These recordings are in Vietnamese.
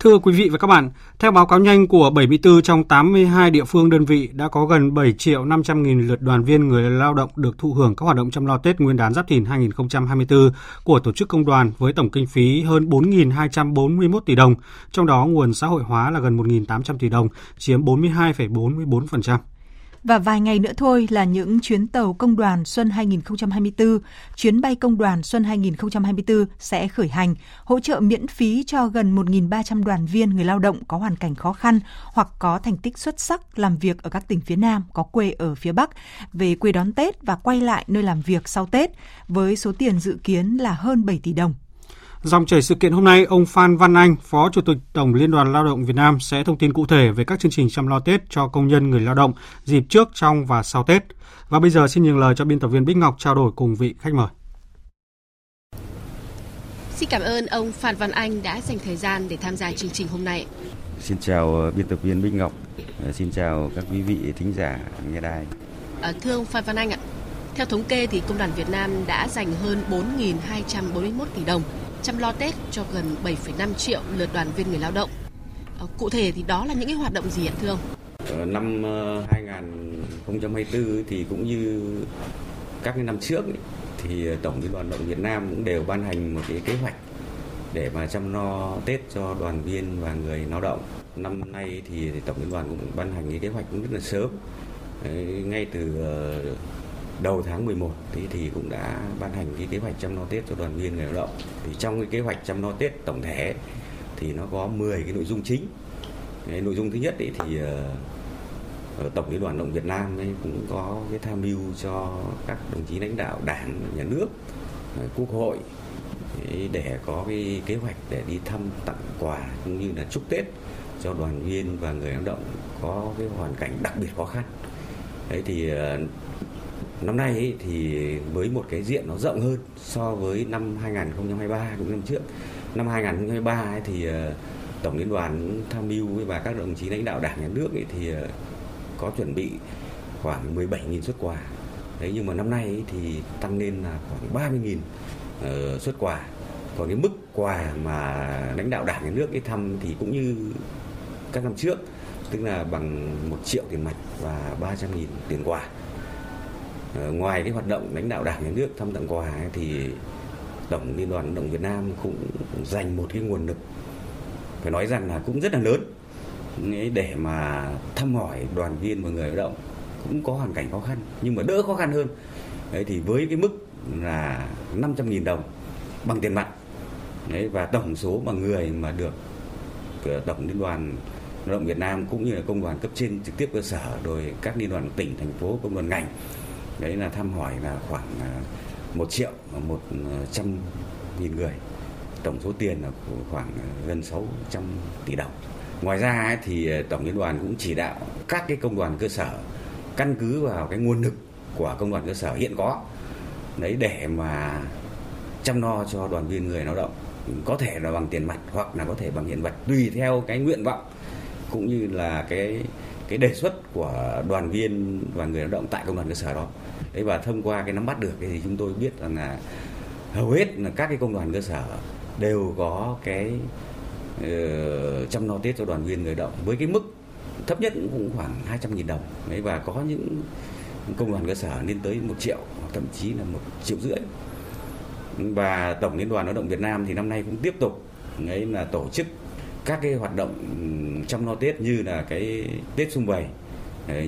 Thưa quý vị và các bạn, theo báo cáo nhanh của 74 trong 82 địa phương đơn vị đã có gần 7 triệu 500 nghìn lượt đoàn viên người lao động được thụ hưởng các hoạt động chăm lo Tết Nguyên đán Giáp Thìn 2024 của tổ chức công đoàn với tổng kinh phí hơn 4.241 tỷ đồng, trong đó nguồn xã hội hóa là gần 1.800 tỷ đồng, chiếm 42,44%. Và vài ngày nữa thôi là những chuyến tàu công đoàn Xuân 2024, chuyến bay công đoàn Xuân 2024 sẽ khởi hành, hỗ trợ miễn phí cho gần 1.300 đoàn viên người lao động có hoàn cảnh khó khăn hoặc có thành tích xuất sắc làm việc ở các tỉnh phía Nam, có quê ở phía Bắc, về quê đón Tết và quay lại nơi làm việc sau Tết, với số tiền dự kiến là hơn 7 tỷ đồng. Dòng chảy sự kiện hôm nay, ông Phan Văn Anh, Phó Chủ tịch Tổng Liên đoàn Lao động Việt Nam sẽ thông tin cụ thể về các chương trình chăm lo Tết cho công nhân người lao động dịp trước, trong và sau Tết. Và bây giờ xin nhường lời cho biên tập viên Bích Ngọc trao đổi cùng vị khách mời. Xin cảm ơn ông Phan Văn Anh đã dành thời gian để tham gia chương trình hôm nay. Xin chào ờ, biên tập viên Bích Ngọc, ờ, xin chào các quý vị thính giả nghe đài. À, thưa ông Phan Văn Anh ạ, theo thống kê thì Công đoàn Việt Nam đã dành hơn 4.241 tỷ đồng chăm lo Tết cho gần 7,5 triệu lượt đoàn viên người lao động. À, cụ thể thì đó là những cái hoạt động gì ạ thưa ông? Ở năm ờ, 2024 thì cũng như các cái năm trước ấy, thì Tổng Liên đoàn động Việt Nam cũng đều ban hành một cái kế hoạch để mà chăm lo Tết cho đoàn viên và người lao động. Năm nay thì Tổng Liên đoàn cũng ban hành cái kế hoạch cũng rất là sớm. Đấy, ngay từ ờ, đầu tháng 11 thì thì cũng đã ban hành cái kế hoạch chăm lo Tết cho đoàn viên người lao động. Thì trong cái kế hoạch chăm lo Tết tổng thể thì nó có 10 cái nội dung chính. Cái nội dung thứ nhất ấy thì ờ, ờ, Tổng Liên đoàn Lao động Việt Nam ấy cũng có cái tham mưu cho các đồng chí lãnh đạo Đảng, Nhà nước, ờ, Quốc hội để có cái kế hoạch để đi thăm tặng quà cũng như là chúc Tết cho đoàn viên và người lao động có cái hoàn cảnh đặc biệt khó khăn. Đấy thì năm nay ấy, thì với một cái diện nó rộng hơn so với năm 2023 cũng năm trước. Năm 2023 ấy thì ờ, Tổng Liên đoàn tham mưu và các đồng chí lãnh đạo Đảng nhà nước ấy thì ờ, có chuẩn bị khoảng 17.000 xuất quà. Đấy nhưng mà năm nay ấy thì tăng lên là khoảng 30.000 uh, ờ, xuất quà. Còn cái mức quà mà lãnh đạo Đảng nhà nước ấy thăm thì cũng như các năm trước tức là bằng 1 triệu tiền mặt và 300.000 tiền quà. Ờ, ngoài cái hoạt động lãnh đạo Đảng nhà nước thăm tặng quà ấy, thì Tổng Liên đoàn Lao động Việt Nam cũng dành một cái nguồn lực phải nói rằng là cũng rất là lớn để mà thăm hỏi đoàn viên và người lao động cũng có hoàn cảnh khó khăn nhưng mà đỡ khó khăn hơn. Đấy thì với cái mức là 500.000 đồng bằng tiền mặt đấy và tổng số mà người mà được ờ, tổng liên đoàn lao động Việt Nam cũng như là công đoàn cấp trên trực tiếp cơ sở rồi các liên đoàn tỉnh thành phố công đoàn ngành đấy là thăm hỏi là khoảng à, một triệu một à, trăm nghìn người. Tổng số tiền là khoảng à, gần 600 tỷ đồng. Ngoài ra thì Tổng Liên đoàn cũng chỉ đạo các cái công đoàn cơ sở căn cứ vào cái nguồn lực của công đoàn cơ sở hiện có. Đấy, để mà chăm lo cho đoàn viên người lao động. Có thể là bằng tiền mặt hoặc là có thể bằng hiện vật. Tùy theo cái nguyện vọng cũng như là cái cái đề xuất của đoàn viên và người lao động tại công đoàn cơ sở đó. Đấy và thông qua cái nắm bắt được thì chúng tôi biết rằng là hầu hết là các cái công đoàn cơ sở đều có cái uh, chăm lo Tết cho đoàn viên người động với cái mức thấp nhất cũng khoảng 200.000 đồng. Đấy và có những công đoàn cơ sở lên tới một triệu thậm chí là một triệu rưỡi. Và tổng liên đoàn lao động Việt Nam thì năm nay cũng tiếp tục đấy là tổ chức các cái hoạt động chăm lo Tết như là cái Tết xung vầy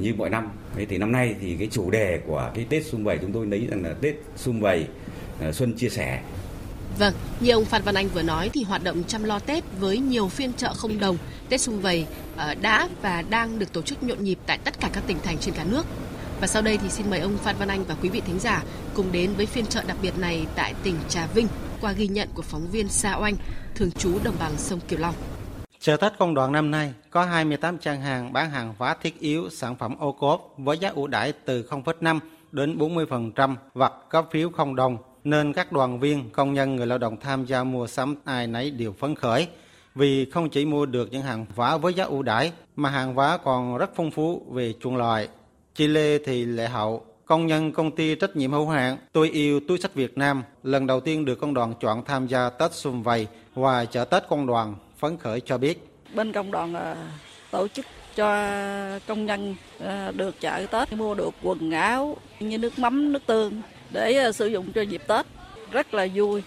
như mọi năm thì năm nay thì cái chủ đề của cái Tết xung vầy chúng tôi lấy rằng là Tết xung vầy à, xuân chia sẻ Vâng, như ông Phan Văn Anh vừa nói thì hoạt động chăm lo Tết với nhiều phiên chợ không đồng, Tết xung vầy à, đã và đang được tổ chức nhộn nhịp tại tất cả các tỉnh thành trên cả nước. Và sau đây thì xin mời ông Phan Văn Anh và quý vị thính giả cùng đến với phiên chợ đặc biệt này tại tỉnh Trà Vinh qua ghi nhận của phóng viên Sa Oanh, thường trú đồng bằng sông Kiều Long. Chợ Tết công đoàn năm nay có 28 trang hàng bán hàng hóa thiết yếu, sản phẩm ô cốp với giá ưu đãi từ 0,5 đến 40% hoặc có phiếu không đồng nên các đoàn viên, công nhân, người lao động tham gia mua sắm ai nấy đều phấn khởi vì không chỉ mua được những hàng hóa với giá ưu đãi mà hàng hóa còn rất phong phú về chuông loại. Chị Lê thì Lệ Hậu, công nhân công ty trách nhiệm hữu hạn Tôi yêu túi sách Việt Nam, lần đầu tiên được công đoàn chọn tham gia Tết xung vầy và chợ Tết công đoàn phấn khởi cho biết. Bên công đoàn ờ, tổ chức cho công nhân ờ, được chợ Tết mua được quần áo như nước mắm, nước tương để ờ, sử dụng cho dịp Tết rất là vui.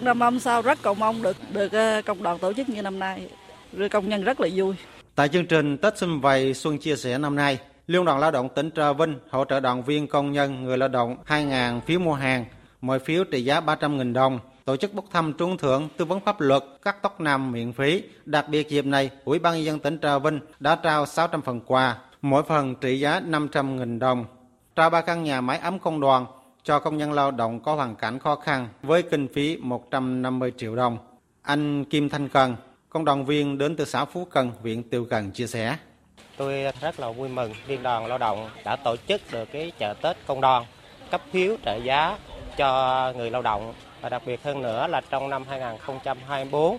Năm năm sau rất cầu mong được được công đoàn tổ chức như năm nay, rồi công nhân rất là vui. Tại chương trình Tết Xuân Vầy Xuân Chia Sẻ năm nay, Liên đoàn Lao động tỉnh Trà Vinh hỗ trợ đoàn viên công nhân người lao động 2.000 phiếu mua hàng, mỗi phiếu trị giá 300.000 đồng. Tổ chức bốc thăm trúng thưởng tư vấn pháp luật cắt tóc nam miễn phí. Đặc biệt dịp này, Ủy ban nhân dân tỉnh Trà Vinh đã trao 600 phần quà, mỗi phần trị giá 500.000 đồng. Trao ba căn nhà máy ấm công đoàn cho công nhân lao động có hoàn cảnh khó khăn với kinh phí 150 triệu đồng. Anh Kim Thanh Cần, công đoàn viên đến từ xã Phú Cần, huyện Tiêu Cần chia sẻ. Tôi rất là vui mừng Liên đoàn Lao động đã tổ chức được cái chợ Tết công đoàn cấp phiếu trợ giá cho người lao động và đặc biệt hơn nữa là trong năm 2024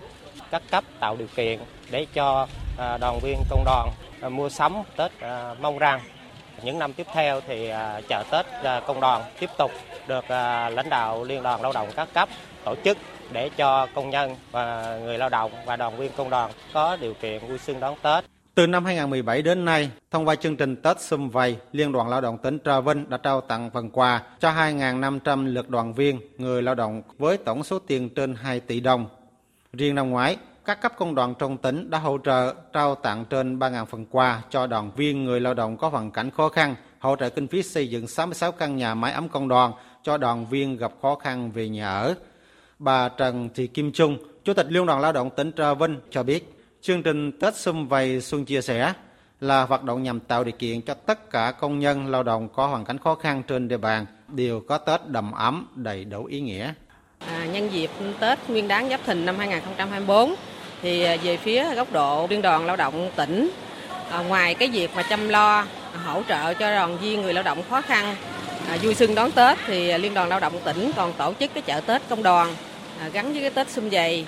các cấp tạo điều kiện để cho à, đoàn viên công đoàn à, mua sắm Tết à, mong rằng những năm tiếp theo thì chợ Tết công đoàn tiếp tục được lãnh đạo Liên đoàn Lao động các cấp tổ chức để cho công nhân và người lao động và đoàn viên công đoàn có điều kiện vui xuân đón Tết. Từ năm 2017 đến nay, thông qua chương trình Tết Xung Vầy, Liên đoàn Lao động tỉnh Trà Vinh đã trao tặng phần quà cho 2.500 lượt đoàn viên, người lao động với tổng số tiền trên 2 tỷ đồng. Riêng năm ngoái, các cấp công đoàn trong tỉnh đã hỗ trợ trao tặng trên 3.000 phần quà cho đoàn viên người lao động có hoàn cảnh khó khăn, hỗ trợ kinh phí xây dựng 66 căn nhà máy ấm công đoàn cho đoàn viên gặp khó khăn về nhà ở. Bà Trần Thị Kim Trung, Chủ tịch Liên đoàn Lao động tỉnh Trà Vinh cho biết, Chương trình Tết Xung Vầy Xuân Chia Sẻ là hoạt động nhằm tạo điều kiện cho tất cả công nhân lao động có hoàn cảnh khó khăn trên địa bàn đều có Tết đầm ấm đầy đủ ý nghĩa. À, nhân dịp Tết Nguyên đán Giáp Thìn năm 2024 thì à, về phía góc độ Liên đoàn Lao động tỉnh à, ngoài cái việc mà chăm lo à, hỗ trợ cho đoàn viên người lao động khó khăn à, vui xuân đón Tết thì à, Liên đoàn Lao động tỉnh còn tổ chức cái chợ Tết công đoàn à, gắn với cái Tết xung vầy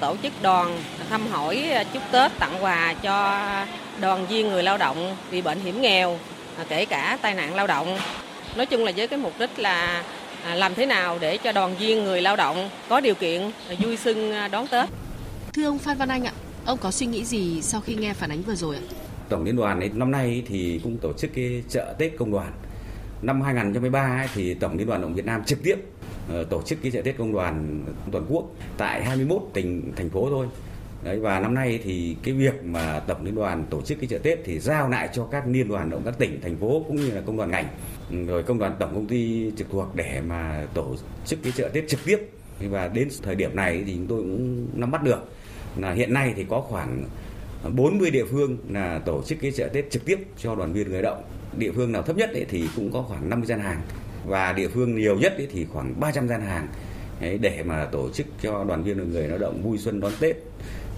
tổ chức đoàn thăm hỏi à, chúc Tết tặng quà cho đoàn viên người lao động bị bệnh hiểm nghèo, à, kể cả tai nạn lao động. Nói chung là với cái mục đích là à, làm thế nào để cho đoàn viên người lao động có điều kiện vui xuân đón Tết. Thưa ông Phan Văn Anh ạ, ông có suy nghĩ gì sau khi nghe phản ánh vừa rồi ạ? Tổng Liên đoàn ấy, năm nay thì cũng tổ chức cái chợ Tết công đoàn. Năm 2013 ấy, thì Tổng Liên đoàn Lao động Việt Nam trực tiếp Ờ, tổ chức cái chợ Tết công đoàn toàn quốc tại 21 tỉnh, thành phố thôi. Đấy, và năm nay thì cái việc mà tổng liên đoàn tổ chức cái chợ Tết thì giao lại cho các liên đoàn động các tỉnh, thành phố cũng như là công đoàn ngành. Ừ, rồi công đoàn tổng công ty trực thuộc để mà tổ chức cái chợ Tết trực tiếp. Và đến thời điểm này thì chúng tôi cũng nắm bắt được là hiện nay thì có khoảng 40 địa phương là tổ chức cái chợ Tết trực tiếp cho đoàn viên người động. Địa phương nào thấp nhất ấy thì cũng có khoảng 50 gian hàng và địa phương nhiều nhất thì khoảng 300 gian hàng. Để mà tổ chức cho đoàn viên và người lao động vui xuân đón Tết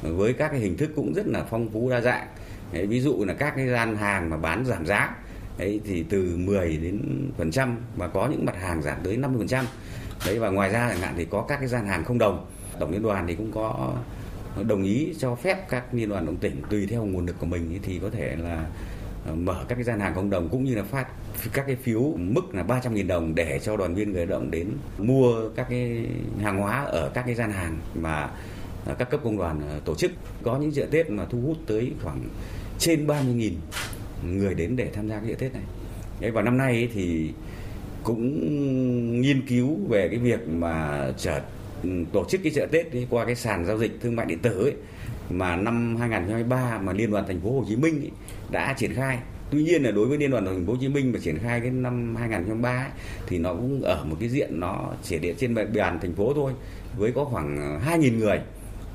với các cái hình thức cũng rất là phong phú, đa dạng. Ví dụ là các cái gian hàng mà bán giảm giá ấy thì từ 10 đến phần trăm và có những mặt hàng giảm tới 50 phần trăm. Đấy, và ngoài ra chẳng hạn thì có các cái gian hàng không đồng. Tổng liên đoàn thì cũng có đồng ý cho phép các liên đoàn đồng tỉnh tùy theo nguồn lực của mình thì có thể là Ờ, mở các cái gian hàng cộng đồng cũng như là phát các cái phiếu mức là 300.000 đồng để cho đoàn viên người lao động đến mua các cái hàng hóa ở các cái gian hàng mà ờ, các cấp công đoàn ờ, tổ chức có những chợ Tết mà thu hút tới khoảng trên 30.000 người đến để tham gia cái chợ Tết này. Đấy, và năm nay thì cũng nghiên cứu về cái việc mà chợ ừ, tổ chức cái chợ Tết ấy, qua cái sàn giao dịch thương mại điện tử ấy mà năm 2023 mà Liên đoàn Thành phố Hồ Chí Minh ấy, đã triển khai. Tuy nhiên là đối với Liên đoàn Thành phố Hồ Chí Minh mà triển khai cái năm 2003 ấy, thì nó cũng ở một cái diện nó chỉ địa trên bàn thành phố thôi với có khoảng ờ, 2.000 người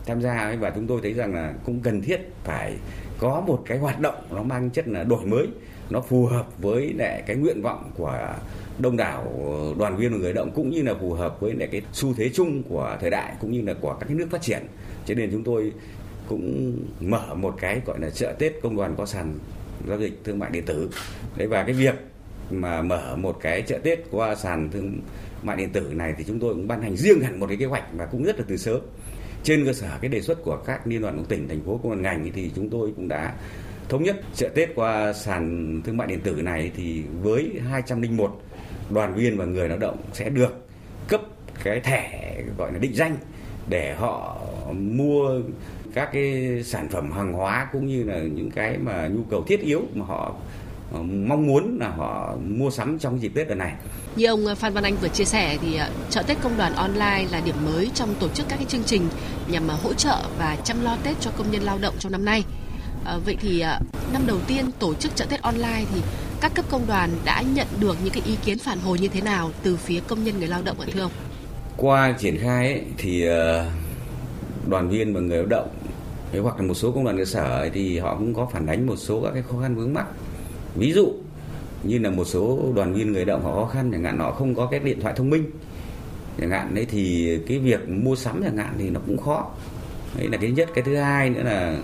tham gia ấy, và chúng tôi thấy rằng là cũng cần thiết phải có một cái hoạt động nó mang chất là đổi mới nó phù hợp với lại cái nguyện vọng của đông đảo ờ, đoàn viên và người động cũng như là phù hợp với lại cái xu thế chung của thời đại cũng như là của các cái nước phát triển. Cho nên chúng tôi cũng mở một cái, gọi là, chợ Tết công đoàn có sàn giao dịch thương mại điện tử. Đấy, và cái việc mà mở một cái chợ Tết qua sàn thương mại điện tử này thì chúng tôi cũng ban hành riêng hẳn một cái kế hoạch và cũng rất là từ sớm. Trên cơ sở cái đề xuất của các liên đoàn của tỉnh, thành phố công đoàn ngành thì chúng tôi cũng đã thống nhất chợ Tết qua sàn thương mại điện tử này thì với 201 đoàn viên và người lao động sẽ được cấp cái thẻ, gọi là, định danh để họ mua các cái sản phẩm hàng hóa cũng như là những cái mà nhu cầu thiết yếu mà họ ờ, mong muốn là họ mua sắm trong dịp Tết lần này. Như ông Phan Văn Anh vừa chia sẻ thì ờ, chợ Tết công đoàn online là điểm mới trong tổ chức các cái chương trình nhằm ờ, hỗ trợ và chăm lo Tết cho công nhân lao động trong năm nay. À, vậy thì năm đầu tiên tổ chức chợ Tết online thì các cấp công đoàn đã nhận được những cái ý kiến phản hồi như thế nào từ phía công nhân người lao động ạ thưa ông? Qua triển khai ấy, thì đoàn viên và người lao động hoặc là một số công đoàn cơ sở ấy, thì họ cũng có phản ánh một số các cái khó khăn vướng mắt ví dụ như là một số đoàn viên người lao động họ khó khăn chẳng hạn họ không có cái điện thoại thông minh chẳng hạn đấy thì cái việc mua sắm chẳng hạn thì nó cũng khó. Đấy là cái nhất. Cái thứ hai nữa là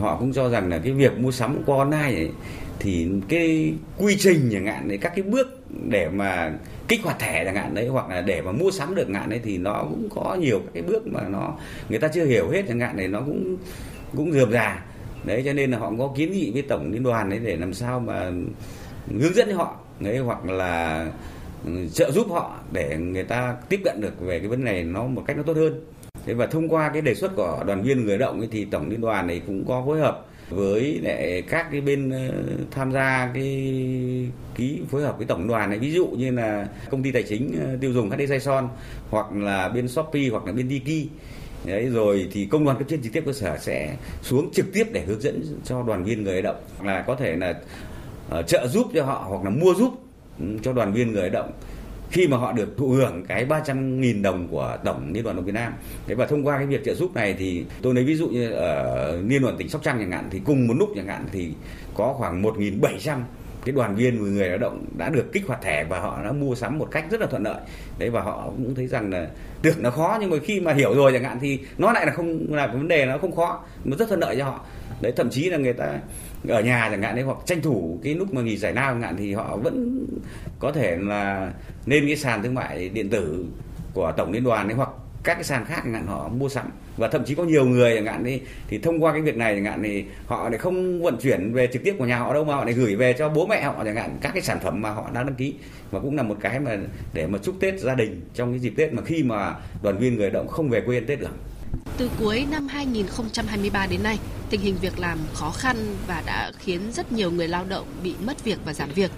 họ cũng cho rằng là cái việc mua sắm qua online ấy, thì cái quy trình chẳng hạn đấy các cái bước để mà kích hoạt thẻ chẳng hạn đấy hoặc là để mà mua sắm được ngạn đấy thì nó cũng có nhiều các cái bước mà nó người ta chưa hiểu hết chẳng hạn này nó cũng cũng dườm già. Đấy cho nên là họ có kiến nghị với tổng liên đoàn đấy để làm sao mà hướng dẫn cho họ. Đấy hoặc là ừ, trợ giúp họ để người ta tiếp cận được về cái vấn đề này nó một cách nó tốt hơn. Thế và thông qua cái đề xuất của đoàn viên người động ấy, thì tổng liên đoàn này cũng có phối hợp với lại các cái bên ờ, tham gia cái ký phối hợp với tổng đoàn này. Ví dụ như là công ty tài chính ờ, tiêu dùng HD Son hoặc là bên Shopee hoặc là bên Tiki Đấy, rồi thì công đoàn cấp trên trực tiếp cơ sở sẽ xuống trực tiếp để hướng dẫn cho đoàn viên người lao động là có thể là uh, trợ giúp cho họ hoặc là mua giúp ừ, cho đoàn viên người lao động khi mà họ được thụ hưởng cái 300.000 đồng của tổng liên đoàn lao động Việt Nam. Thế và thông qua cái việc trợ giúp này thì tôi lấy ví dụ như ở liên đoàn tỉnh Sóc Trăng chẳng hạn thì cùng một lúc chẳng hạn thì có khoảng 1.700 cái đoàn viên người lao động đã được kích hoạt thẻ và họ đã mua sắm một cách rất là thuận lợi. Đấy, và họ cũng thấy rằng là, tưởng nó khó nhưng mà khi mà hiểu rồi chẳng hạn thì nó lại là không, là vấn đề nó không khó, nó rất thuận lợi cho họ. Đấy, thậm chí là người ta ở nhà chẳng hạn đấy, hoặc tranh thủ cái lúc mà nghỉ giải lao chẳng hạn thì họ vẫn có thể là lên cái sàn thương mại điện tử của tổng liên đoàn ấy hoặc các cái sàn khác chẳng họ mua sắm và thậm chí có nhiều người chẳng hạn đi thì thông qua cái việc này chẳng hạn thì họ lại không vận chuyển về trực tiếp của nhà họ đâu mà họ lại gửi về cho bố mẹ họ chẳng hạn các cái sản phẩm mà họ đã đăng ký và cũng là một cái mà để mà chúc Tết gia đình trong cái dịp Tết mà khi mà đoàn viên người động không về quê ăn Tết được. Từ cuối năm 2023 đến nay, tình hình việc làm khó khăn và đã khiến rất nhiều người lao động bị mất việc và giảm việc.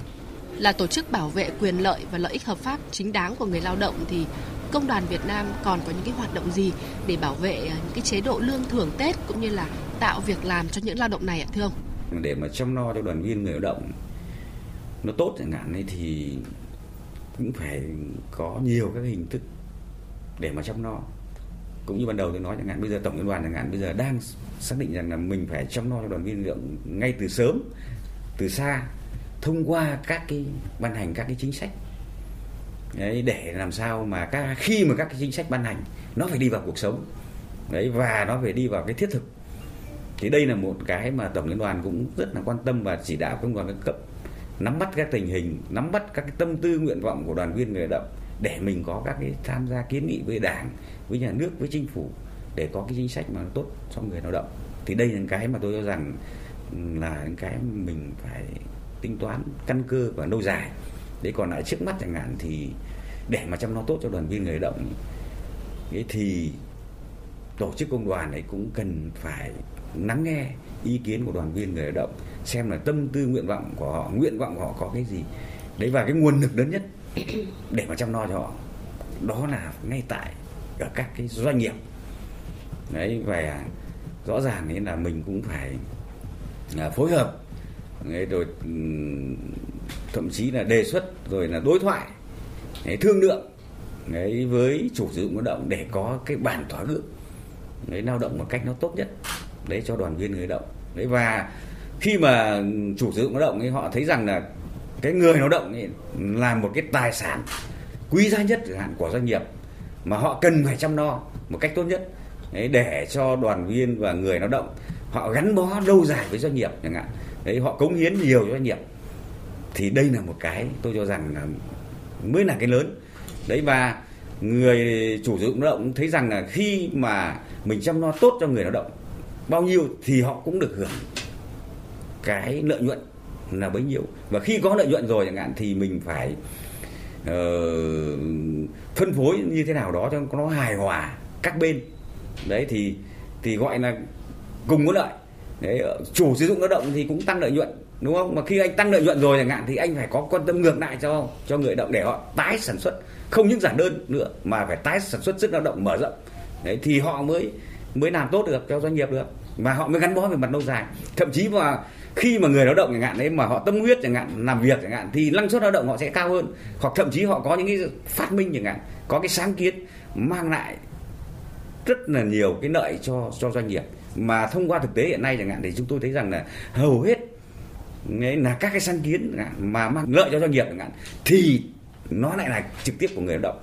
Là tổ chức bảo vệ quyền lợi và lợi ích hợp pháp chính đáng của người lao động thì Công đoàn Việt Nam còn có những cái hoạt động gì để bảo vệ ờ, những cái chế độ lương thưởng Tết cũng như là tạo việc làm cho những lao động này ạ, thưa ông? Để mà chăm lo cho đoàn viên người lao động nó tốt chẳng hạn ấy thì cũng phải có nhiều các hình thức để mà chăm lo cũng như ban đầu tôi nói chẳng hạn, bây giờ tổng liên đoàn chẳng hạn bây giờ đang xác định rằng là mình phải chăm lo cho đoàn viên lượng ngay từ sớm, từ xa, thông qua các cái ban hành các cái chính sách đấy, để làm sao mà các khi mà các cái chính sách ban hành nó phải đi vào cuộc sống. Đấy và nó phải đi vào cái thiết thực. Thì đây là một cái mà tổng liên đoàn cũng rất là quan tâm và chỉ đạo công đoàn các cấp nắm bắt các tình hình nắm bắt các cái tâm tư nguyện vọng của đoàn viên người lao động để mình có các cái tham gia kiến nghị với đảng với nhà nước với chính phủ để có cái chính sách mà nó tốt cho người lao động. Thì đây là cái mà tôi cho rằng là cái mình phải tính toán căn cơ và lâu dài đấy còn lại trước mắt chẳng hạn thì để mà chăm lo tốt cho đoàn viên người động ấy thì tổ chức công đoàn ấy cũng cần phải lắng nghe ý kiến của đoàn viên người lao động xem là tâm tư nguyện vọng của họ nguyện vọng của họ có cái gì. Đấy và cái nguồn lực lớn nhất để mà chăm lo cho họ đó là ngay tại ở các cái doanh nghiệp. Đấy và rõ ràng ấy là mình cũng phải à, phối hợp. Đấy, rồi thậm chí là đề xuất rồi là đối thoại đấy, thương lượng đấy, với chủ sử dụng lao động để có cái bản thỏa ước đấy, lao động một cách nó tốt nhất đấy cho đoàn viên người lao động. Đấy và khi mà chủ sử dụng lao động ấy họ thấy rằng là cái người lao động ấy là một cái tài sản quý giá nhất hạn của doanh nghiệp mà họ cần phải chăm lo một cách tốt nhất đấy, để cho đoàn viên và người lao động họ gắn bó lâu dài với doanh nghiệp chẳng hạn. Đấy họ cống hiến nhiều cho doanh nghiệp thì đây là một cái tôi cho rằng là mới là cái lớn. Đấy và người chủ sử dụng lao động thấy rằng là khi mà mình chăm lo tốt cho người lao động bao nhiêu thì họ cũng được hưởng cái lợi nhuận là bấy nhiêu. Và khi có lợi nhuận rồi chẳng hạn thì mình phải uh, phân phối như thế nào đó cho nó hài hòa các bên. Đấy thì thì gọi là cùng có lợi. Đấy, ờ, chủ sử dụng lao động thì cũng tăng lợi nhuận đúng không? Mà khi anh tăng lợi nhuận rồi chẳng hạn, thì anh phải có quan tâm ngược lại cho cho người động để họ tái sản xuất. Không những giản đơn nữa, mà phải tái sản xuất sức lao động mở rộng. Đấy, thì họ mới mới làm tốt được, cho doanh nghiệp được. Mà họ mới gắn bó về mặt lâu dài. Thậm chí mà khi mà người lao động chẳng hạn, đấy, mà họ tâm huyết chẳng hạn, làm việc chẳng hạn, thì năng suất lao động họ sẽ cao hơn. Hoặc thậm chí họ có những cái phát minh chẳng hạn, có cái sáng kiến mang lại rất là nhiều cái lợi cho cho doanh nghiệp. Mà thông qua thực tế hiện nay chẳng hạn, thì chúng tôi thấy rằng là hầu hết đấy là các cái sáng kiến mà mang lợi cho doanh nghiệp chẳng hạn thì nó lại là trực tiếp của người lao động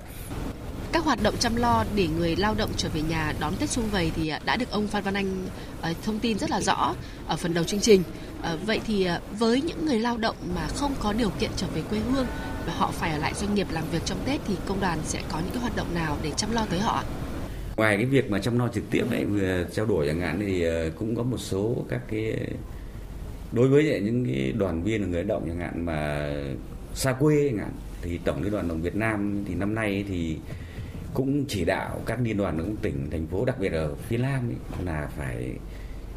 các hoạt động chăm lo để người lao động trở về nhà đón Tết Xuân Vầy thì đã được ông Phan Văn Anh ờ, thông tin rất là rõ ở phần đầu chương trình. Ờ, vậy thì ờ, với những người lao động mà không có điều kiện trở về quê hương và họ phải ở lại doanh nghiệp làm việc trong Tết thì công đoàn sẽ có những cái hoạt động nào để chăm lo tới họ? Ngoài cái việc mà chăm lo trực tiếp này vừa trao đổi chẳng hạn thì cũng có một số các cái đối với những cái đoàn viên người lao động chẳng hạn mà xa quê chẳng hạn thì tổng liên đoàn đồng Việt Nam thì năm nay thì cũng chỉ đạo các liên đoàn các tỉnh thành phố đặc biệt ở phía Nam ấy, là phải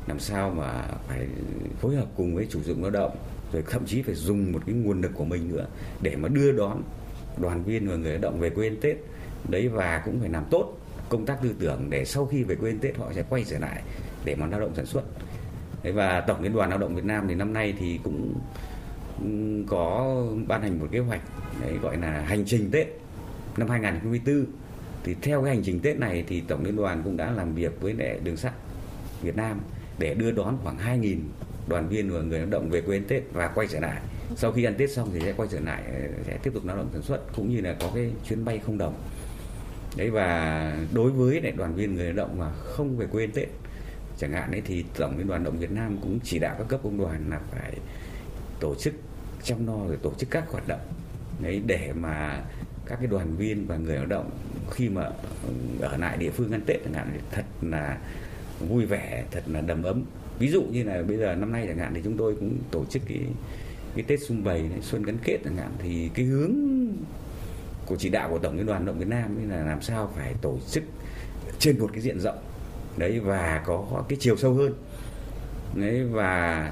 làm sao mà phải phối hợp cùng với chủ dụng lao động rồi thậm chí phải dùng một cái nguồn lực của mình nữa để mà đưa đón đoàn viên và người lao động về quê ăn Tết. Đấy và cũng phải làm tốt công tác tư tưởng để sau khi về quê ăn Tết họ sẽ quay trở lại để mà lao động sản xuất và tổng liên đoàn lao động Việt Nam thì năm nay thì cũng có ban hành một kế hoạch, đấy, gọi là hành trình Tết năm 2024 thì theo cái hành trình Tết này thì tổng liên đoàn cũng đã làm việc với lại đường sắt Việt Nam để đưa đón khoảng 2.000 đoàn viên và người lao động về quê ăn Tết và quay trở lại. Sau khi ăn Tết xong thì sẽ quay trở lại, sẽ tiếp tục lao động sản xuất cũng như là có cái chuyến bay không đồng. Đấy, và đối với lại đoàn viên người lao động mà không về quê ăn Tết chẳng hạn ấy thì tổng liên đoàn động Việt Nam cũng chỉ đạo các cấp công đoàn là phải tổ chức chăm lo rồi tổ chức các hoạt động. Đấy để mà các cái đoàn viên và người lao động khi mà ừ, ở lại địa phương ăn Tết chẳng hạn thì thật là vui vẻ, thật là đầm ấm. Ví dụ như là bây giờ năm nay chẳng hạn thì chúng tôi cũng tổ chức cái cái Tết xung vầy xuân gắn kết chẳng hạn. Thì cái hướng của chỉ đạo của tổng liên đoàn động Việt Nam là làm sao phải tổ chức trên một cái diện rộng đấy và có cái chiều sâu hơn. Đấy và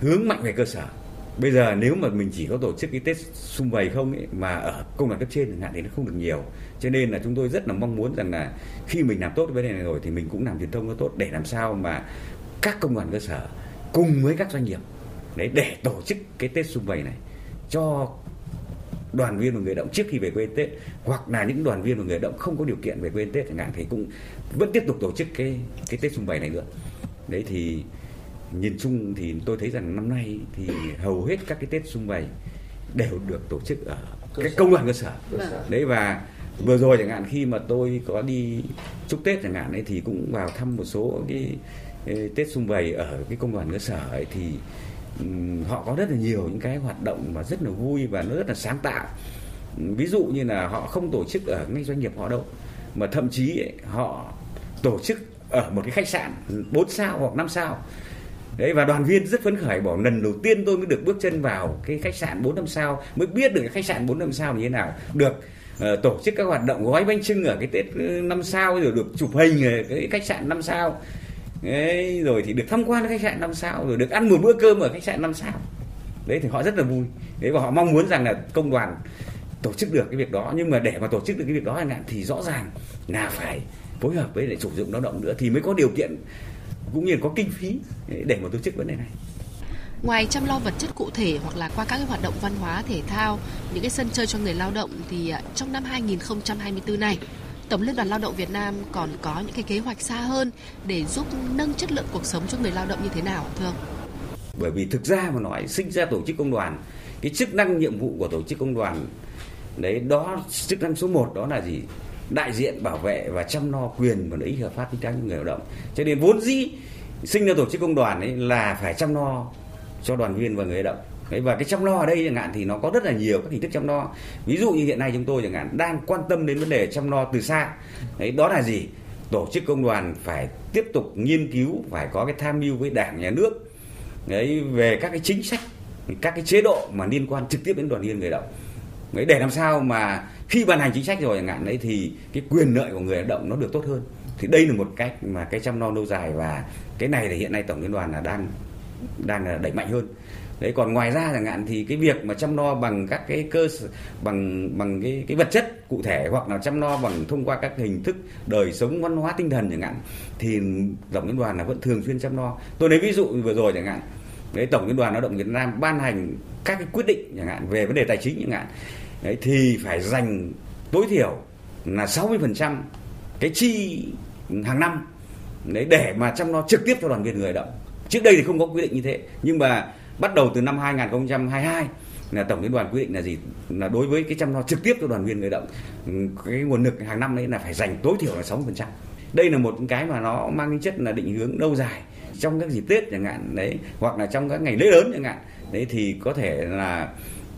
hướng mạnh về cơ sở. Bây giờ nếu mà mình chỉ có tổ chức cái tết xung vầy không ấy, mà ở công đoàn cấp trên chẳng hạn thì nó không được nhiều. Cho nên là chúng tôi rất là mong muốn rằng là khi mình làm tốt cái vấn đề này rồi thì mình cũng làm truyền thông nó tốt để làm sao mà các công đoàn cơ sở cùng với các doanh nghiệp đấy để tổ chức cái tết xung vầy này cho đoàn viên và người động trước khi về quê Tết hoặc là những đoàn viên và người động không có điều kiện về quê Tết chẳng hạn thì cũng vẫn tiếp tục tổ chức cái cái Tết xung vầy này nữa. Đấy thì nhìn chung thì tôi thấy rằng năm nay thì hầu hết các cái Tết xung vầy đều được tổ chức ở cái công đoàn cơ sở. Đấy và vừa rồi chẳng hạn khi mà tôi có đi chúc Tết chẳng hạn ấy thì cũng vào thăm một số cái Tết xung vầy ở cái công đoàn cơ sở ấy thì họ có rất là nhiều những cái hoạt động mà rất là vui và nó rất là sáng tạo. Ví dụ như là họ không tổ chức ở ngay doanh nghiệp họ đâu mà thậm chí ấy, họ tổ chức ở một cái khách sạn 4 sao hoặc 5 sao. Đấy và đoàn viên rất phấn khởi bảo lần đầu tiên tôi mới được bước chân vào cái khách sạn bốn năm sao mới biết được cái khách sạn bốn năm sao như thế nào. Được uh, tổ chức các hoạt động gói bánh trưng ở cái tết ờ, năm sao rồi được chụp hình ở cái khách sạn năm sao đấy rồi thì được tham quan khách sạn năm sao rồi được ăn một bữa cơm ở khách sạn năm sao đấy thì họ rất là vui đấy và họ mong muốn rằng là công đoàn tổ chức được cái việc đó nhưng mà để mà tổ chức được cái việc đó thì rõ ràng là phải phối hợp với lại chủ dụng lao động nữa thì mới có điều kiện cũng như là có kinh phí để mà tổ chức vấn đề này. Ngoài chăm lo vật chất cụ thể hoặc là qua các cái hoạt động văn hóa thể thao, những cái sân chơi cho người lao động thì à, trong năm 2024 này, Tổng Liên đoàn Lao động Việt Nam còn có những cái kế hoạch xa hơn để giúp nâng chất lượng cuộc sống cho người lao động như thế nào thưa ông? Bởi vì thực ra mà nói sinh ra tổ chức công đoàn, cái chức năng nhiệm vụ của tổ chức công đoàn đấy đó chức năng số 1 đó là gì? đại diện bảo vệ và chăm lo quyền và lợi ích hợp pháp chính đáng cho người lao động cho nên vốn dĩ sinh ra tổ chức công đoàn ấy là phải chăm lo cho đoàn viên và người lao động Đấy, và cái chăm lo ở đây chẳng hạn thì nó có rất là nhiều các hình thức chăm lo. Ví dụ như hiện nay chúng tôi chẳng hạn đang quan tâm đến vấn đề chăm lo từ xa. Đấy đó là gì? Tổ chức công đoàn phải tiếp tục nghiên cứu phải có cái tham mưu với đảng nhà nước đấy về các cái chính sách các cái chế độ mà liên quan trực tiếp đến đoàn viên người lao động. Đấy để làm sao mà khi ban hành chính sách rồi chẳng hạn đấy thì cái quyền lợi của người lao động nó được tốt hơn. Thì đây là một cách mà cái chăm lo lâu dài và cái này là hiện nay tổng liên đoàn là đang đang đẩy mạnh hơn đấy, còn ngoài ra chẳng hạn thì cái việc mà chăm lo bằng các cái cơ sở, bằng bằng cái cái vật chất cụ thể hoặc là chăm lo bằng thông qua các hình thức đời sống văn hóa tinh thần chẳng hạn, thì tổng liên đoàn là vẫn thường xuyên chăm lo tôi lấy ví dụ vừa rồi chẳng hạn, đấy, tổng liên đoàn lao động việt nam ban hành các cái quyết định chẳng hạn về vấn đề tài chính chẳng hạn, đấy, thì phải dành tối thiểu là 60% cái chi hàng năm, đấy, để mà chăm lo trực tiếp cho đoàn viên người lao động. Trước đây thì không có quy định như thế, nhưng mà bắt đầu từ năm 2022 là tổng liên đoàn quy định là gì? Là đối với cái chăm lo trực tiếp cho đoàn viên người động, cái nguồn lực hàng năm đấy là phải dành tối thiểu là 60% đây là một cái mà nó mang tính chất là định hướng lâu dài. Trong các dịp Tết chẳng hạn, đấy, hoặc là trong các ngày lễ lớn chẳng hạn, đấy, thì có thể là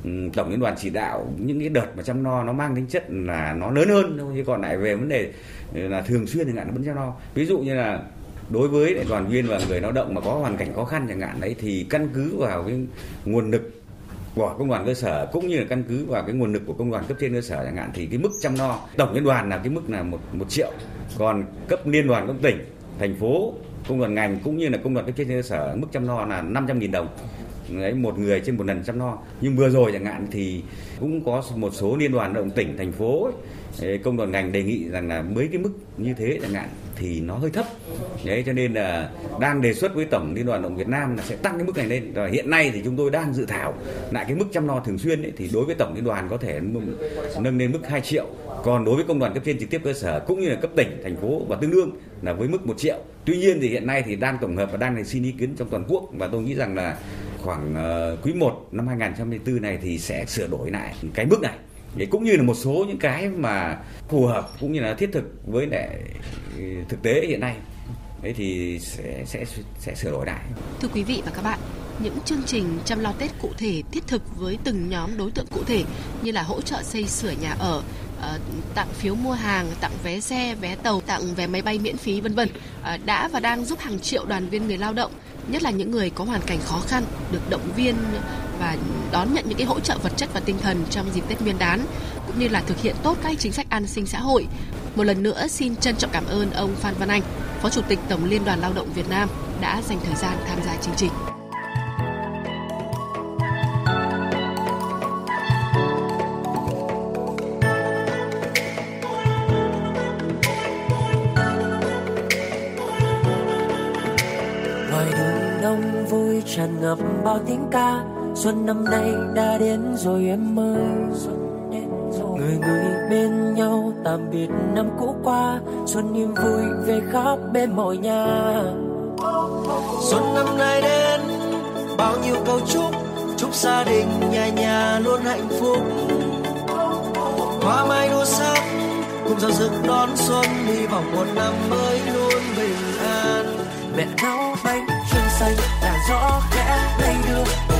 ừ, tổng liên đoàn chỉ đạo những cái đợt mà chăm lo nó mang tính chất là nó lớn hơn thôi, chứ còn lại về vấn đề là thường xuyên chẳng hạn nó vẫn chăm lo. Ví dụ như là đối với đoàn viên và người lao động mà có hoàn cảnh khó khăn chẳng hạn đấy thì căn cứ vào cái nguồn lực của công đoàn cơ sở cũng như là căn cứ vào cái nguồn lực của công đoàn cấp trên cơ sở chẳng hạn thì cái mức chăm lo tổng liên đoàn là cái mức là một một triệu. Còn cấp liên đoàn cấp tỉnh thành phố công đoàn ngành cũng như là công đoàn cấp trên cơ sở mức chăm lo là 500.000 đồng. Đấy một người trên một lần chăm lo. Nhưng vừa rồi chẳng hạn thì cũng có một số liên đoàn động tỉnh thành phố ấy, công đoàn ngành đề nghị rằng là mấy cái mức như thế chẳng hạn thì nó hơi thấp. Đấy cho nên là đang đề xuất với tổng liên đoàn động Việt Nam là sẽ tăng cái mức này lên. Và hiện nay thì chúng tôi đang dự thảo lại cái mức chăm lo thường xuyên ấy, thì đối với tổng liên đoàn có thể nâng lên mức 2 triệu. Còn đối với công đoàn cấp trên trực tiếp cơ sở cũng như là cấp tỉnh thành phố và tương đương là với mức 1 triệu. Tuy nhiên thì hiện nay thì đang tổng hợp và đang xin ý kiến trong toàn quốc và tôi nghĩ rằng là khoảng uh, quý 1 năm 2024 này thì sẽ sửa đổi lại cái mức này để cũng như là một số những cái mà phù hợp cũng như là thiết thực với lại ừ, thực tế hiện nay đấy thì sẽ sẽ sẽ sửa đổi lại. Thưa quý vị và các bạn, những chương trình chăm lo Tết cụ thể thiết thực với từng nhóm đối tượng cụ thể như là hỗ trợ xây sửa nhà ở, ờ, tặng phiếu mua hàng, tặng vé xe, vé tàu, tặng vé máy bay miễn phí vân vân ờ, đã và đang giúp hàng triệu đoàn viên người lao động, nhất là những người có hoàn cảnh khó khăn được động viên và đón nhận những cái hỗ trợ vật chất và tinh thần trong dịp Tết Nguyên đán cũng như là thực hiện tốt các chính sách an sinh xã hội. Một lần nữa xin trân trọng cảm ơn ông Phan Văn Anh, Phó Chủ tịch Tổng Liên đoàn Lao động Việt Nam đã dành thời gian tham gia chương trình. ngoài đường đông vui tràn ngập bao tiếng ca xuân năm nay đã đến rồi em ơi. Người người bên nhau tạm biệt năm cũ qua. Xuân niềm vui về khắp bên mọi nhà. Xuân năm nay đến, bao nhiêu câu chúc. Chúc gia đình nhà nhà luôn hạnh phúc. Hoa mai đua sắc cùng giao dựng đón xuân. Hy vọng một năm mới luôn bình an. Mẹ nấu bánh trưng xanh đã rõ khẽ lay đưa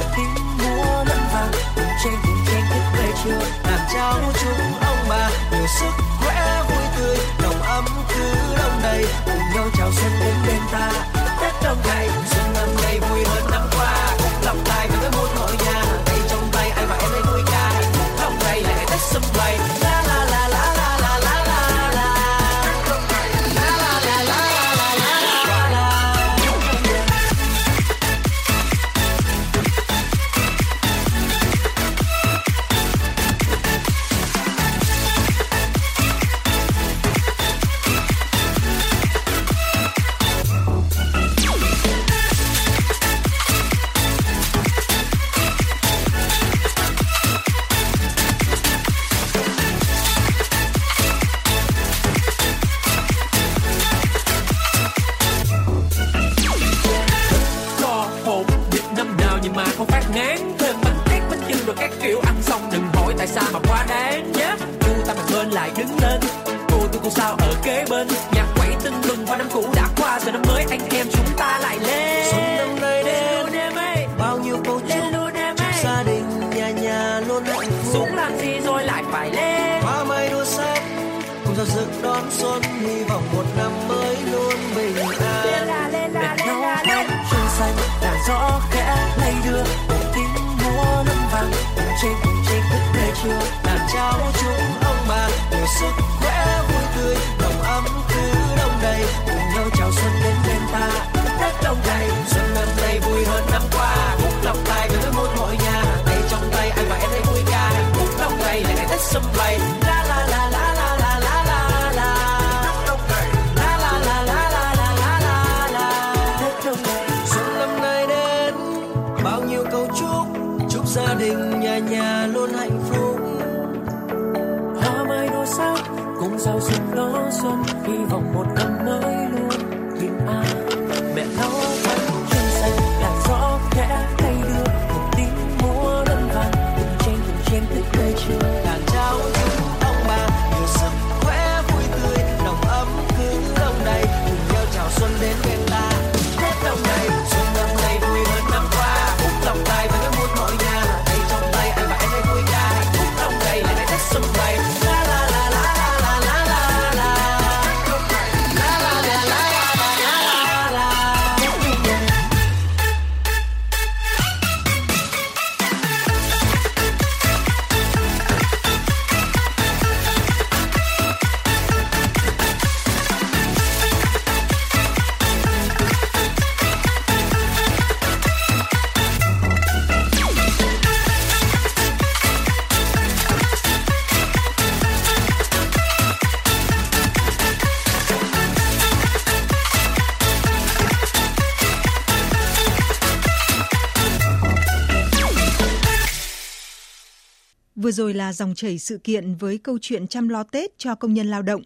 rồi là dòng chảy sự kiện với câu chuyện chăm lo Tết cho công nhân lao động.